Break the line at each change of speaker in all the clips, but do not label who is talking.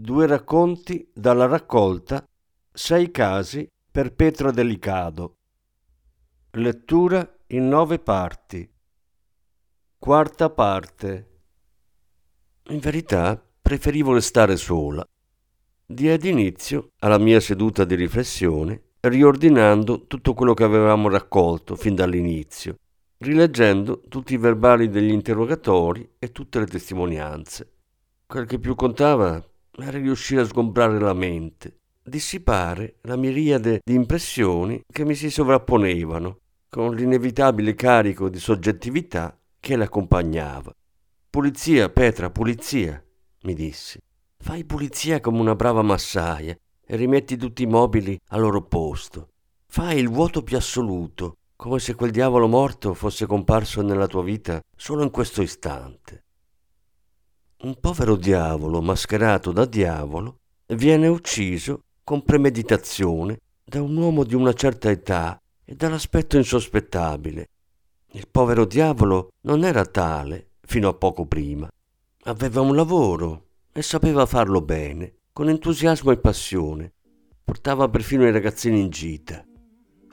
Due racconti dalla raccolta Sei casi per Petra Delicado. Lettura in nove parti. Quarta parte. In verità preferivo restare sola. Diedi inizio alla mia seduta di riflessione riordinando tutto quello che avevamo raccolto fin dall'inizio, rileggendo tutti i verbali degli interrogatori e tutte le testimonianze. Quel che più contava era riuscire a sgombrare la mente, dissipare la miriade di impressioni che mi si sovrapponevano, con l'inevitabile carico di soggettività che l'accompagnava. Pulizia, Petra, pulizia, mi dissi. Fai pulizia come una brava massaia e rimetti tutti i mobili al loro posto. Fai il vuoto più assoluto, come se quel diavolo morto fosse comparso nella tua vita solo in questo istante. Un povero diavolo mascherato da diavolo viene ucciso con premeditazione da un uomo di una certa età e dall'aspetto insospettabile. Il povero diavolo non era tale fino a poco prima. Aveva un lavoro e sapeva farlo bene, con entusiasmo e passione. Portava perfino i ragazzini in gita.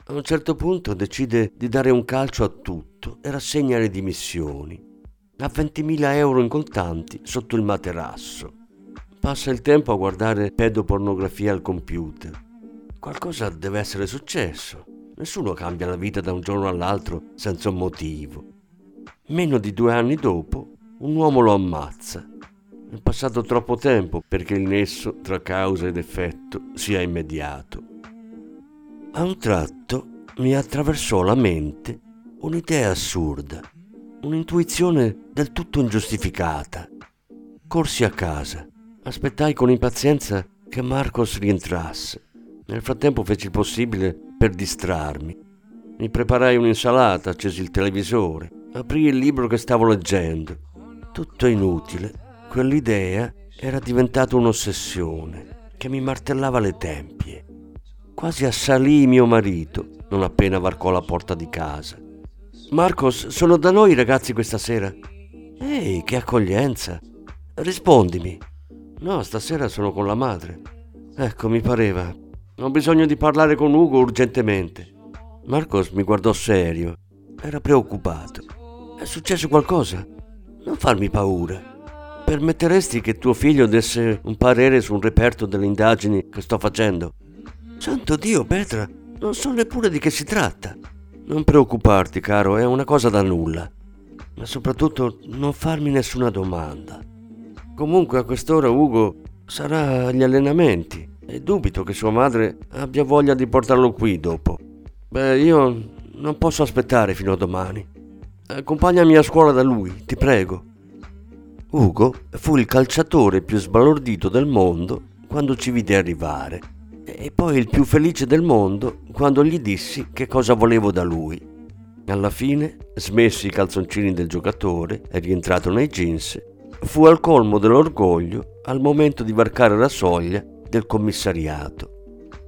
A un certo punto decide di dare un calcio a tutto e rassegna le dimissioni ha 20.000 euro in contanti sotto il materasso. Passa il tempo a guardare pedopornografia al computer. Qualcosa deve essere successo. Nessuno cambia la vita da un giorno all'altro senza un motivo. Meno di due anni dopo, un uomo lo ammazza. È passato troppo tempo perché il nesso tra causa ed effetto sia immediato. A un tratto mi attraversò la mente un'idea assurda un'intuizione del tutto ingiustificata. Corsi a casa, aspettai con impazienza che Marcos rientrasse. Nel frattempo feci il possibile per distrarmi. Mi preparai un'insalata, accesi il televisore, aprì il libro che stavo leggendo. Tutto inutile. Quell'idea era diventata un'ossessione che mi martellava le tempie. Quasi assalì mio marito non appena varcò la porta di casa. Marcos, sono da noi i ragazzi questa sera. Ehi, che accoglienza. Rispondimi. No, stasera sono con la madre. Ecco, mi pareva. Ho bisogno di parlare con Ugo urgentemente. Marcos mi guardò serio. Era preoccupato. È successo qualcosa? Non farmi paura. Permetteresti che tuo figlio desse un parere su un reperto delle indagini che sto facendo? Santo Dio, Petra, non so neppure di che si tratta. Non preoccuparti, caro, è una cosa da nulla. Ma soprattutto non farmi nessuna domanda. Comunque a quest'ora Ugo sarà agli allenamenti e dubito che sua madre abbia voglia di portarlo qui dopo. Beh, io non posso aspettare fino a domani. Accompagnami a scuola da lui, ti prego. Ugo fu il calciatore più sbalordito del mondo quando ci vide arrivare e poi il più felice del mondo quando gli dissi che cosa volevo da lui. Alla fine, smessi i calzoncini del giocatore e rientrato nei jeans, fu al colmo dell'orgoglio al momento di varcare la soglia del commissariato.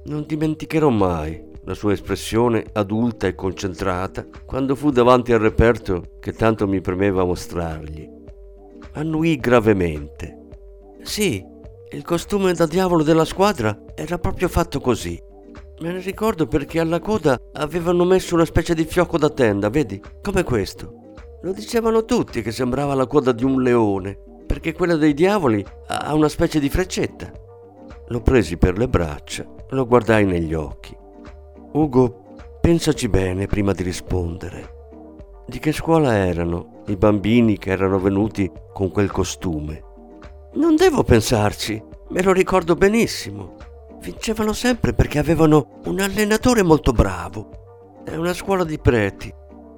Non dimenticherò mai la sua espressione adulta e concentrata quando fu davanti al reperto che tanto mi premeva mostrargli. Annuì gravemente. Sì, il costume da diavolo della squadra era proprio fatto così. Me ne ricordo perché alla coda avevano messo una specie di fiocco da tenda, vedi? Come questo. Lo dicevano tutti che sembrava la coda di un leone, perché quella dei diavoli ha una specie di freccetta. Lo presi per le braccia, lo guardai negli occhi. Ugo, pensaci bene prima di rispondere. Di che scuola erano i bambini che erano venuti con quel costume? Non devo pensarci, me lo ricordo benissimo. Vincevano sempre perché avevano un allenatore molto bravo. È una scuola di preti,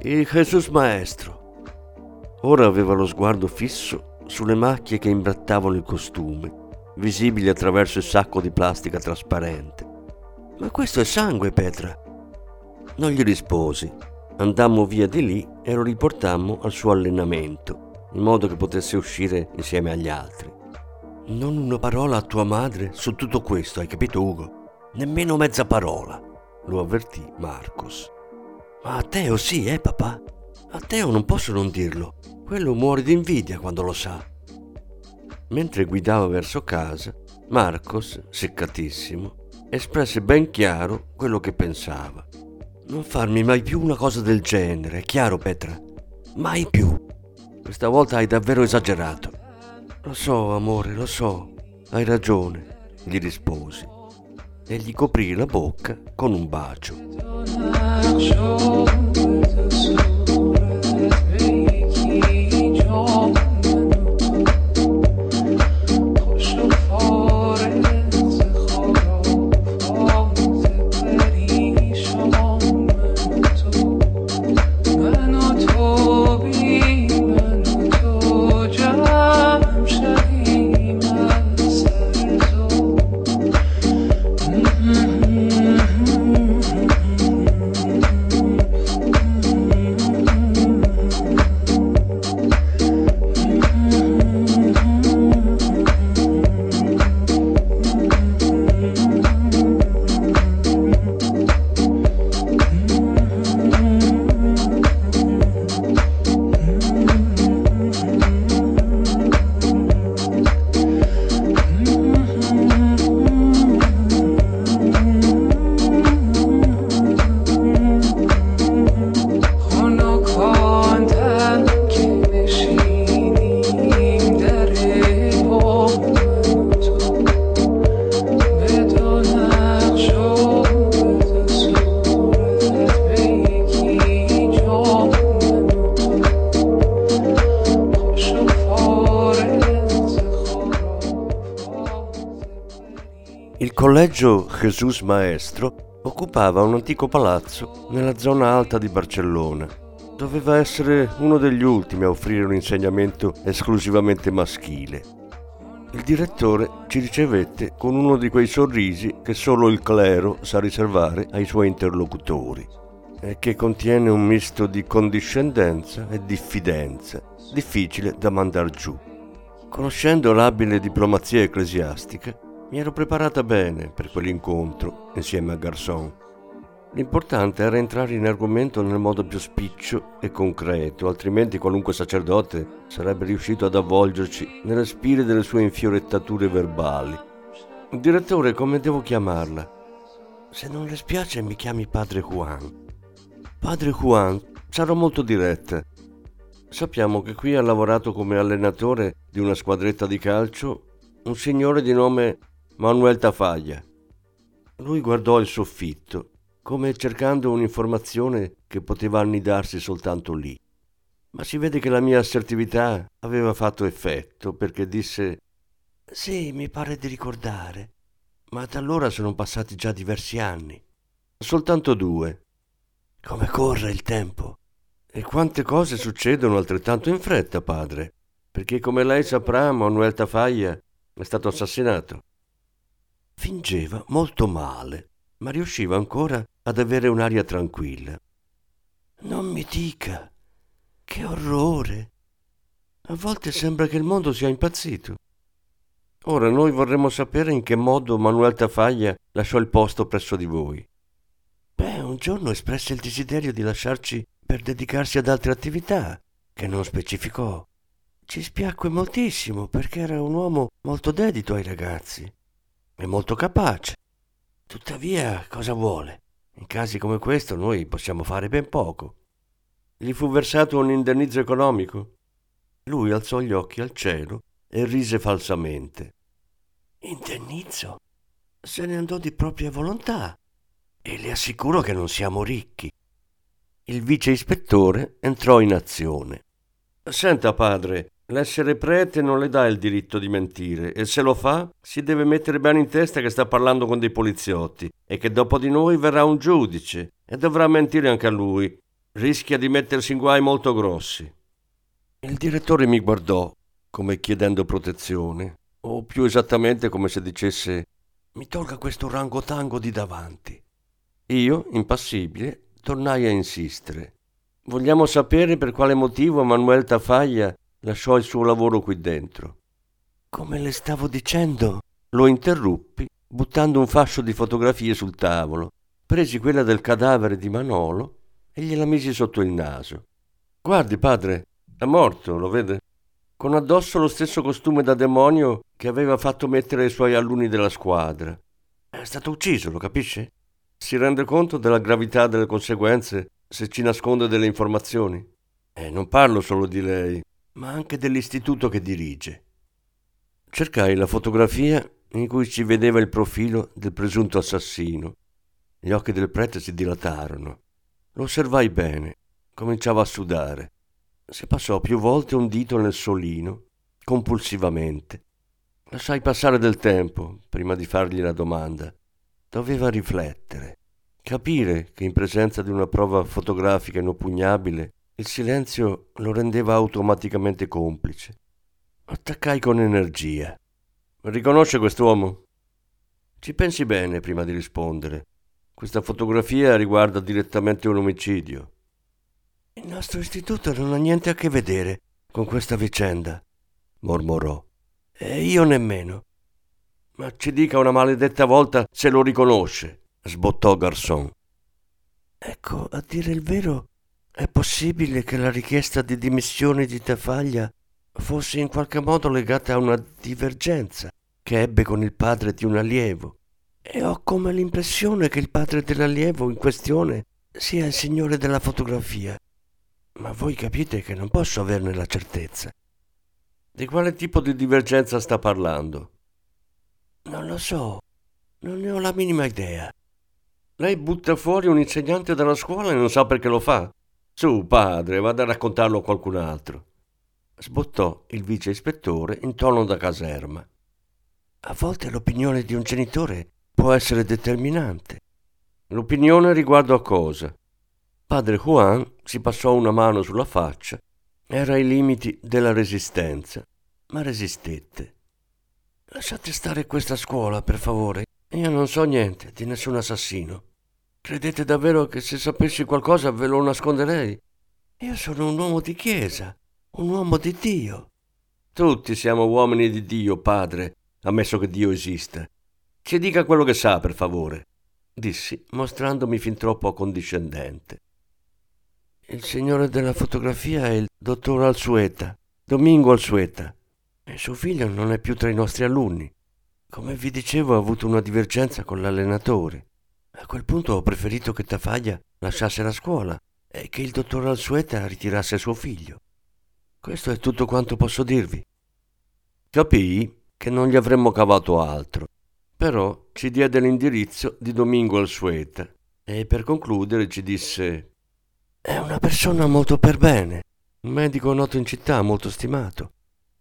il Jesus Maestro. Ora aveva lo sguardo fisso sulle macchie che imbrattavano il costume. visibili attraverso il sacco di plastica trasparente. Ma questo è sangue, Petra. Non gli risposi. Andammo via di lì e lo riportammo al suo allenamento, in modo che potesse uscire insieme agli altri. Non una parola a tua madre su tutto questo, hai capito Ugo? Nemmeno mezza parola, lo avvertì Marcos. Ma a Teo sì, eh papà? A Teo non posso non dirlo. Quello muore di invidia quando lo sa. Mentre guidava verso casa, Marcos, seccatissimo, espresse ben chiaro quello che pensava. Non farmi mai più una cosa del genere, è chiaro Petra? Mai più. Questa volta hai davvero esagerato. Lo so, amore, lo so. Hai ragione, gli risposi e gli coprì la bocca con un bacio. Jesus Maestro occupava un antico palazzo nella zona alta di Barcellona. Doveva essere uno degli ultimi a offrire un insegnamento esclusivamente maschile. Il direttore ci ricevette con uno di quei sorrisi che solo il clero sa riservare ai suoi interlocutori e che contiene un misto di condiscendenza e diffidenza, difficile da mandar giù. Conoscendo l'abile diplomazia ecclesiastica, mi ero preparata bene per quell'incontro insieme a Garçon. L'importante era entrare in argomento nel modo più spiccio e concreto, altrimenti qualunque sacerdote sarebbe riuscito ad avvolgerci nelle spire delle sue infiorettature verbali. Direttore, come devo chiamarla? Se non le spiace mi chiami padre Juan. Padre Juan, sarò molto diretta. Sappiamo che qui ha lavorato come allenatore di una squadretta di calcio un signore di nome Manuel Tafaglia. Lui guardò il soffitto, come cercando un'informazione che poteva annidarsi soltanto lì. Ma si vede che la mia assertività aveva fatto effetto, perché disse Sì, mi pare di ricordare, ma da allora sono passati già diversi anni. Soltanto due. Come corre il tempo? E quante cose succedono altrettanto in fretta, padre, perché come lei saprà, Manuel Tafaglia è stato assassinato. Fingeva molto male, ma riusciva ancora ad avere un'aria tranquilla. Non mi dica, che orrore. A volte sembra che il mondo sia impazzito. Ora noi vorremmo sapere in che modo Manuel Tafaglia lasciò il posto presso di voi. Beh, un giorno espresse il desiderio di lasciarci per dedicarsi ad altre attività, che non specificò. Ci spiacque moltissimo perché era un uomo molto dedito ai ragazzi. È molto capace. Tuttavia, cosa vuole? In casi come questo noi possiamo fare ben poco. Gli fu versato un indennizzo economico. Lui alzò gli occhi al cielo e rise falsamente. Indennizzo? Se ne andò di propria volontà. E le assicuro che non siamo ricchi. Il vice ispettore entrò in azione. Senta, padre, L'essere prete non le dà il diritto di mentire e se lo fa si deve mettere bene in testa che sta parlando con dei poliziotti e che dopo di noi verrà un giudice e dovrà mentire anche a lui. Rischia di mettersi in guai molto grossi. Il direttore mi guardò come chiedendo protezione o più esattamente come se dicesse mi tolga questo rangotango di davanti. Io, impassibile, tornai a insistere. Vogliamo sapere per quale motivo Manuel Tafaglia lasciò il suo lavoro qui dentro. Come le stavo dicendo, lo interruppi buttando un fascio di fotografie sul tavolo. Presi quella del cadavere di Manolo e gliela misi sotto il naso. Guardi, padre, è morto, lo vede? Con addosso lo stesso costume da demonio che aveva fatto mettere ai suoi alunni della squadra. È stato ucciso, lo capisce? Si rende conto della gravità delle conseguenze se ci nasconde delle informazioni? E non parlo solo di lei, ma anche dell'istituto che dirige. Cercai la fotografia in cui si vedeva il profilo del presunto assassino. Gli occhi del prete si dilatarono. Lo osservai bene. Cominciava a sudare. Si passò più volte un dito nel solino, compulsivamente. Lasciai passare del tempo prima di fargli la domanda. Doveva riflettere, capire che in presenza di una prova fotografica inoppugnabile il silenzio lo rendeva automaticamente complice. Attaccai con energia. Riconosce quest'uomo? Ci pensi bene prima di rispondere. Questa fotografia riguarda direttamente un omicidio. Il nostro istituto non ha niente a che vedere con questa vicenda, mormorò. E io nemmeno. Ma ci dica una maledetta volta se lo riconosce, sbottò Garçon. Ecco, a dire il vero, è possibile che la richiesta di dimissioni di Tafaglia fosse in qualche modo legata a una divergenza che ebbe con il padre di un allievo. E ho come l'impressione che il padre dell'allievo in questione sia il signore della fotografia. Ma voi capite che non posso averne la certezza. Di quale tipo di divergenza sta parlando? Non lo so, non ne ho la minima idea. Lei butta fuori un insegnante dalla scuola e non sa perché lo fa. Su, padre, vada a raccontarlo a qualcun altro. Sbottò il vice ispettore in tono da caserma. A volte l'opinione di un genitore può essere determinante. L'opinione riguardo a cosa? Padre Juan si passò una mano sulla faccia. Era ai limiti della resistenza, ma resistette. Lasciate stare questa scuola, per favore. Io non so niente di nessun assassino. Credete davvero che se sapessi qualcosa ve lo nasconderei? Io sono un uomo di chiesa, un uomo di Dio. Tutti siamo uomini di Dio, padre, ammesso che Dio esista. Ci dica quello che sa, per favore, dissi, mostrandomi fin troppo accondiscendente. Il signore della fotografia è il dottor Alsueta, Domingo Alsueta, e suo figlio non è più tra i nostri alunni. Come vi dicevo, ha avuto una divergenza con l'allenatore. A quel punto ho preferito che Tafaglia lasciasse la scuola e che il dottor Alsueta ritirasse suo figlio. Questo è tutto quanto posso dirvi. Capii che non gli avremmo cavato altro. Però ci diede l'indirizzo di Domingo Alsueta e per concludere ci disse È una persona molto per bene, un medico noto in città, molto stimato.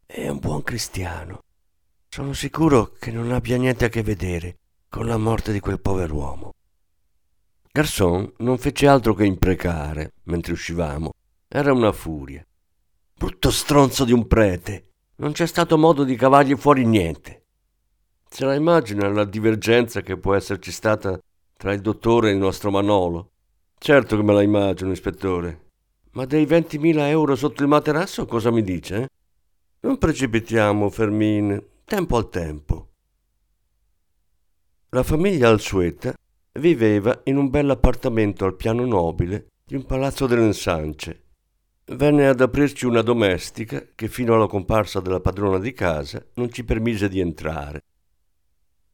È un buon cristiano. Sono sicuro che non abbia niente a che vedere con la morte di quel pover'uomo. Garçon non fece altro che imprecare mentre uscivamo. Era una furia. Brutto stronzo di un prete, non c'è stato modo di cavargli fuori niente. Se la immagina la divergenza che può esserci stata tra il dottore e il nostro Manolo? Certo che me la immagino, ispettore. Ma dei 20.000 euro sotto il materasso cosa mi dice? Eh? Non precipitiamo, Fermin, tempo al tempo. La famiglia Alsueta viveva in un bel appartamento al piano nobile di un palazzo dell'Ensance, Venne ad aprirci una domestica che fino alla comparsa della padrona di casa non ci permise di entrare.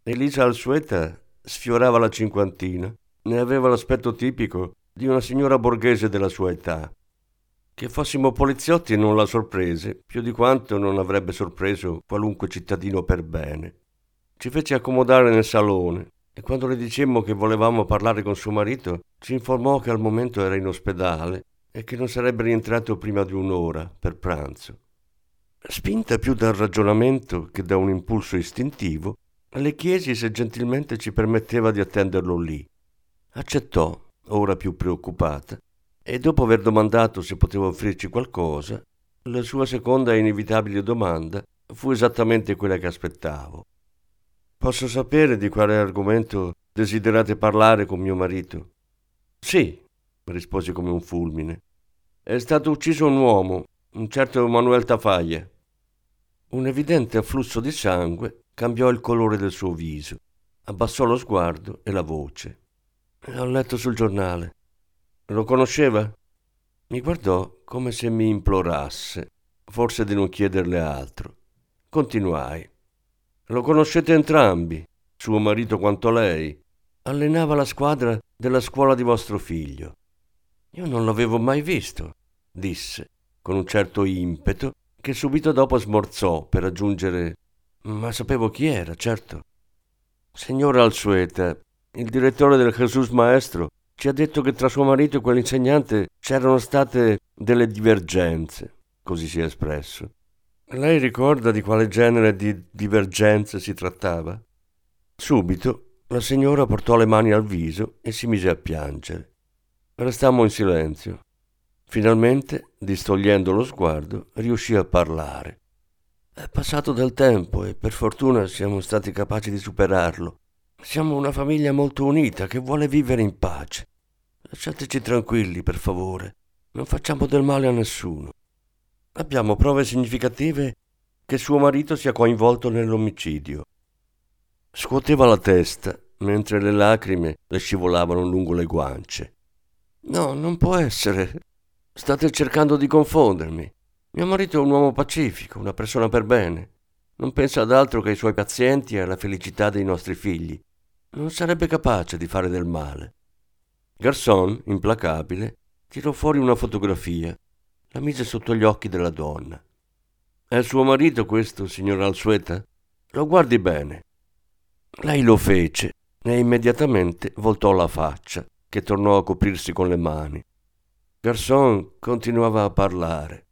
Elisa Alsueta sfiorava la cinquantina, ne aveva l'aspetto tipico di una signora borghese della sua età. Che fossimo poliziotti non la sorprese, più di quanto non avrebbe sorpreso qualunque cittadino per bene. Ci fece accomodare nel salone e quando le dicemmo che volevamo parlare con suo marito, ci informò che al momento era in ospedale e che non sarebbe rientrato prima di un'ora per pranzo. Spinta più dal ragionamento che da un impulso istintivo, le chiesi se gentilmente ci permetteva di attenderlo lì. Accettò, ora più preoccupata, e dopo aver domandato se poteva offrirci qualcosa, la sua seconda e inevitabile domanda fu esattamente quella che aspettavo. Posso sapere di quale argomento desiderate parlare con mio marito? Sì, risposi come un fulmine. È stato ucciso un uomo, un certo Manuel Tafaglia. Un evidente afflusso di sangue cambiò il colore del suo viso, abbassò lo sguardo e la voce. L'ho letto sul giornale. Lo conosceva? Mi guardò come se mi implorasse, forse di non chiederle altro. Continuai. Lo conoscete entrambi, suo marito quanto lei. Allenava la squadra della scuola di vostro figlio. Io non l'avevo mai visto, disse, con un certo impeto, che subito dopo smorzò per aggiungere Ma sapevo chi era, certo. Signora Alsueta, il direttore del Jesus Maestro ci ha detto che tra suo marito e quell'insegnante c'erano state delle divergenze, così si è espresso. Lei ricorda di quale genere di divergenze si trattava? Subito la signora portò le mani al viso e si mise a piangere. Restammo in silenzio. Finalmente, distogliendo lo sguardo, riuscì a parlare. È passato del tempo e per fortuna siamo stati capaci di superarlo. Siamo una famiglia molto unita che vuole vivere in pace. Lasciateci tranquilli, per favore. Non facciamo del male a nessuno. Abbiamo prove significative che suo marito sia coinvolto nell'omicidio. Scuoteva la testa mentre le lacrime le scivolavano lungo le guance. No, non può essere. State cercando di confondermi. Mio marito è un uomo pacifico, una persona per bene. Non pensa ad altro che ai suoi pazienti e alla felicità dei nostri figli. Non sarebbe capace di fare del male. Garçon, implacabile, tirò fuori una fotografia, la mise sotto gli occhi della donna. È suo marito questo, signor Alsueta? Lo guardi bene. Lei lo fece e immediatamente voltò la faccia, che tornò a coprirsi con le mani. Garçon continuava a parlare.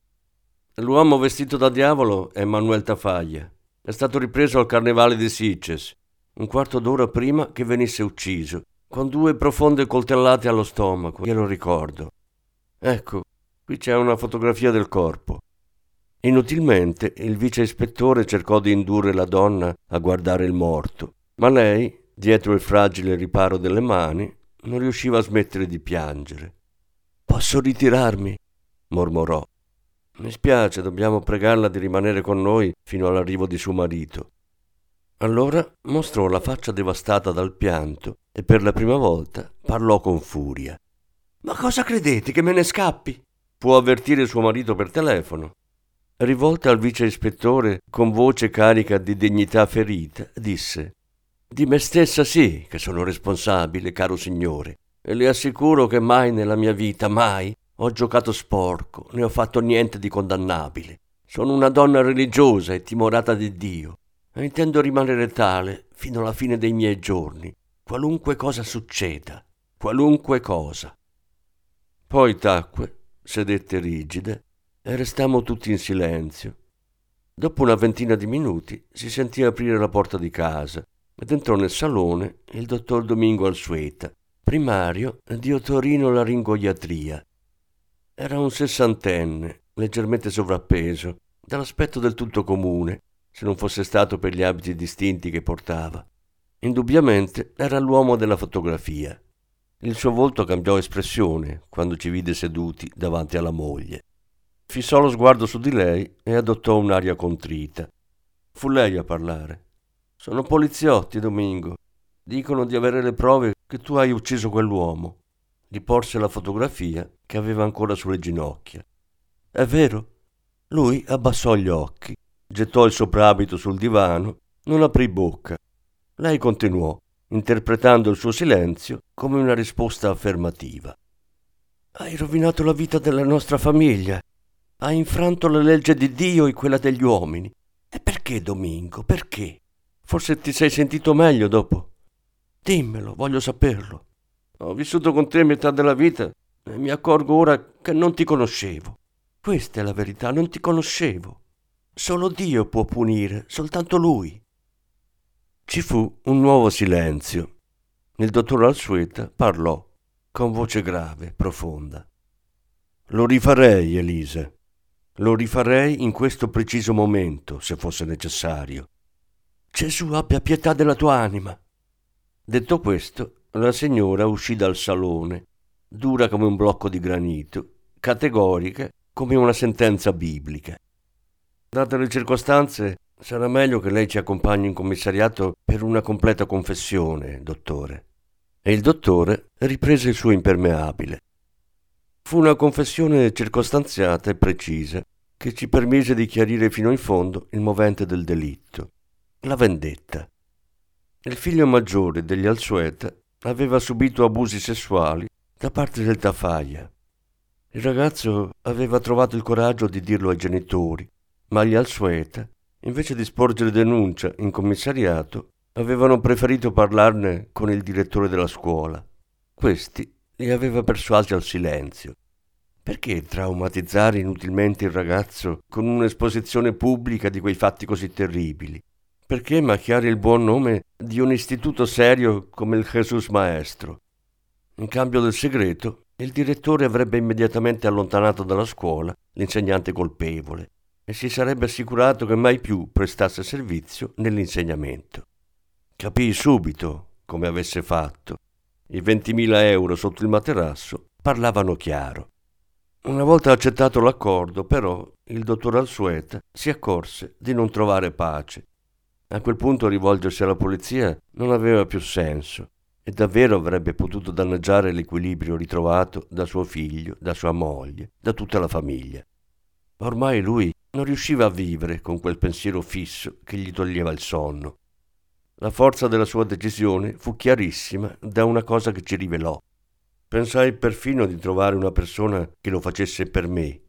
L'uomo vestito da diavolo è Manuel Tafaglia. È stato ripreso al carnevale di Sitges un quarto d'ora prima che venisse ucciso, con due profonde coltellate allo stomaco, glielo ricordo. Ecco, qui c'è una fotografia del corpo. Inutilmente il vice ispettore cercò di indurre la donna a guardare il morto, ma lei, dietro il fragile riparo delle mani, non riusciva a smettere di piangere. Posso ritirarmi? mormorò. Mi spiace, dobbiamo pregarla di rimanere con noi fino all'arrivo di suo marito. Allora mostrò la faccia devastata dal pianto e per la prima volta parlò con furia. Ma cosa credete che me ne scappi? Può avvertire suo marito per telefono. Rivolta al vice ispettore con voce carica di dignità ferita, disse Di me stessa sì che sono responsabile, caro signore, e le assicuro che mai nella mia vita, mai, ho giocato sporco, né ho fatto niente di condannabile. Sono una donna religiosa e timorata di Dio e intendo rimanere tale fino alla fine dei miei giorni, qualunque cosa succeda, qualunque cosa. Poi tacque, sedette rigida e restammo tutti in silenzio. Dopo una ventina di minuti si sentì aprire la porta di casa ed entrò nel salone il dottor Domingo Alsueta, primario di otorino laringoiatria. Era un sessantenne, leggermente sovrappeso, dall'aspetto del tutto comune, se non fosse stato per gli abiti distinti che portava. Indubbiamente era l'uomo della fotografia. Il suo volto cambiò espressione quando ci vide seduti davanti alla moglie. Fissò lo sguardo su di lei e adottò un'aria contrita. Fu lei a parlare. Sono poliziotti, Domingo. Dicono di avere le prove che tu hai ucciso quell'uomo. Gli porse la fotografia che aveva ancora sulle ginocchia. È vero? Lui abbassò gli occhi gettò il soprabito sul divano, non aprì bocca. Lei continuò, interpretando il suo silenzio come una risposta affermativa. Hai rovinato la vita della nostra famiglia. Hai infranto la legge di Dio e quella degli uomini. E perché, Domingo? Perché? Forse ti sei sentito meglio dopo? Dimmelo, voglio saperlo. Ho vissuto con te metà della vita e mi accorgo ora che non ti conoscevo. Questa è la verità, non ti conoscevo. Solo Dio può punire, soltanto Lui. Ci fu un nuovo silenzio. Il dottor Alsueta parlò con voce grave, profonda. Lo rifarei, Elisa. Lo rifarei in questo preciso momento, se fosse necessario. Gesù abbia pietà della tua anima. Detto questo, la signora uscì dal salone, dura come un blocco di granito, categorica come una sentenza biblica. Date le circostanze, sarà meglio che lei ci accompagni in commissariato per una completa confessione, dottore. E il dottore riprese il suo impermeabile. Fu una confessione circostanziata e precisa che ci permise di chiarire fino in fondo il movente del delitto, la vendetta. Il figlio maggiore degli Alsueta aveva subito abusi sessuali da parte del Tafaglia. Il ragazzo aveva trovato il coraggio di dirlo ai genitori, ma gli Alsueta, invece di sporgere denuncia in commissariato, avevano preferito parlarne con il direttore della scuola. Questi li aveva persuasi al silenzio. Perché traumatizzare inutilmente il ragazzo con un'esposizione pubblica di quei fatti così terribili? Perché macchiare il buon nome di un istituto serio come il Jesus Maestro? In cambio del segreto, il direttore avrebbe immediatamente allontanato dalla scuola l'insegnante colpevole e si sarebbe assicurato che mai più prestasse servizio nell'insegnamento. Capii subito come avesse fatto. I 20.000 euro sotto il materasso parlavano chiaro. Una volta accettato l'accordo, però, il dottor Alsueta si accorse di non trovare pace. A quel punto rivolgersi alla polizia non aveva più senso e davvero avrebbe potuto danneggiare l'equilibrio ritrovato da suo figlio, da sua moglie, da tutta la famiglia. Ormai lui non riusciva a vivere con quel pensiero fisso che gli toglieva il sonno. La forza della sua decisione fu chiarissima da una cosa che ci rivelò. Pensai perfino di trovare una persona che lo facesse per me.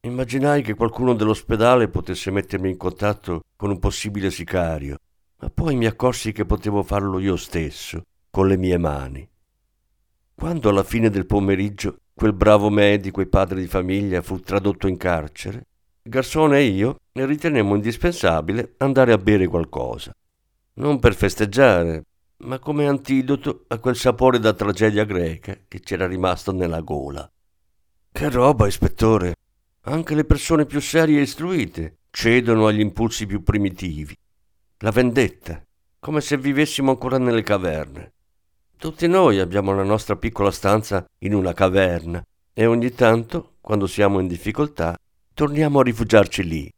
Immaginai che qualcuno dell'ospedale potesse mettermi in contatto con un possibile sicario, ma poi mi accorsi che potevo farlo io stesso, con le mie mani. Quando alla fine del pomeriggio quel bravo medico e padre di famiglia fu tradotto in carcere, Garsone e io ritenemmo indispensabile andare a bere qualcosa non per festeggiare, ma come antidoto a quel sapore da tragedia greca che c'era rimasto nella gola. Che roba, ispettore! Anche le persone più serie e istruite cedono agli impulsi più primitivi. La vendetta, come se vivessimo ancora nelle caverne. Tutti noi abbiamo la nostra piccola stanza in una caverna e ogni tanto, quando siamo in difficoltà, torniamo a rifugiarci lì.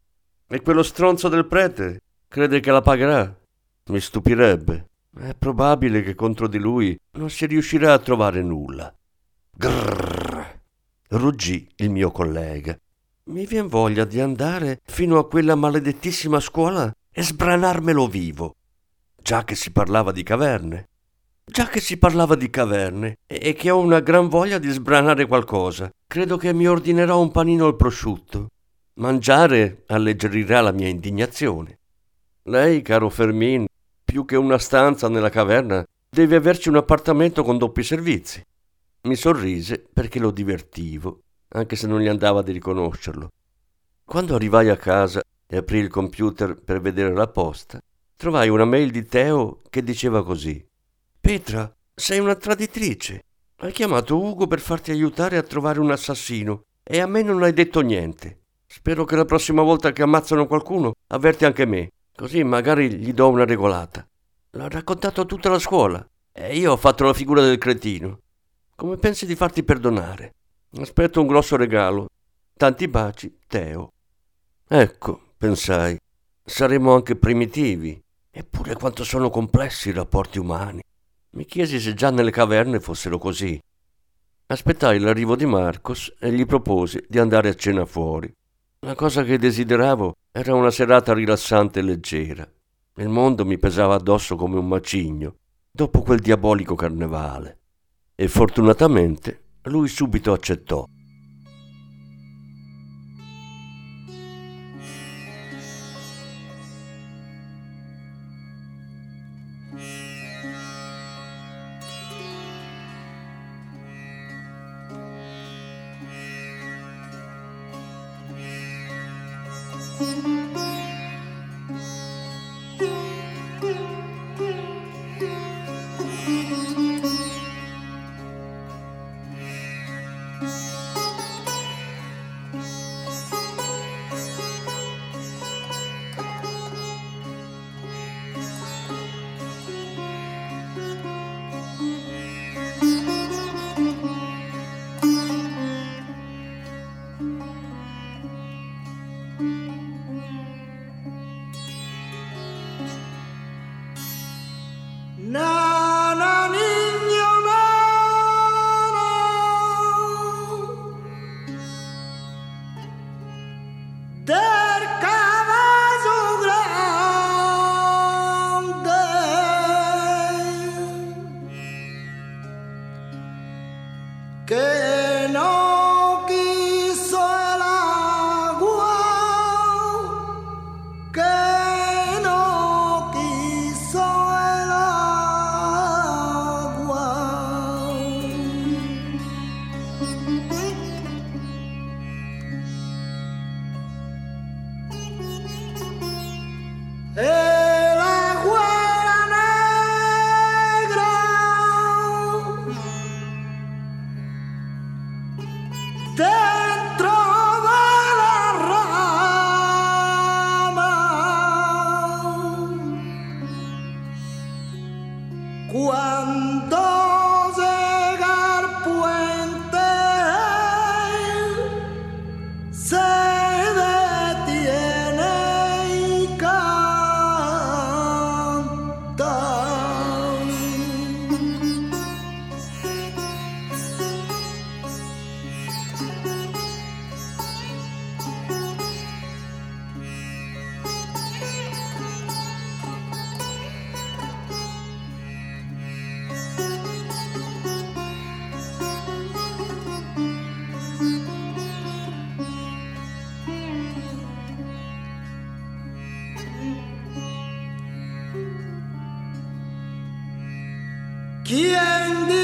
E quello stronzo del prete crede che la pagherà mi stupirebbe. È probabile che contro di lui non si riuscirà a trovare nulla. Grrr. Ruggì il mio collega. Mi vien voglia di andare fino a quella maledettissima scuola e sbranarmelo vivo. Già che si parlava di caverne. Già che si parlava di caverne e che ho una gran voglia di sbranare qualcosa, credo che mi ordinerò un panino al prosciutto. Mangiare alleggerirà la mia indignazione. Lei, caro Fermin, più che una stanza nella caverna, deve averci un appartamento con doppi servizi. Mi sorrise perché lo divertivo, anche se non gli andava di riconoscerlo. Quando arrivai a casa e aprì il computer per vedere la posta, trovai una mail di Teo che diceva così: Petra, sei una traditrice. Hai chiamato Ugo per farti aiutare a trovare un assassino e a me non hai detto niente. Spero che la prossima volta che ammazzano qualcuno avverti anche me. Così magari gli do una regolata. L'ha raccontato a tutta la scuola e io ho fatto la figura del cretino. Come pensi di farti perdonare? Aspetto un grosso regalo. Tanti baci, Teo. Ecco, pensai, saremo anche primitivi. Eppure quanto sono complessi i rapporti umani. Mi chiesi se già nelle caverne fossero così. Aspettai l'arrivo di Marcos e gli proposi di andare a cena fuori. La cosa che desideravo era una serata rilassante e leggera. Il mondo mi pesava addosso come un macigno dopo quel diabolico carnevale. E fortunatamente lui subito accettò. Да!
Kendi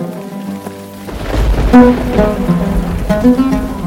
thank you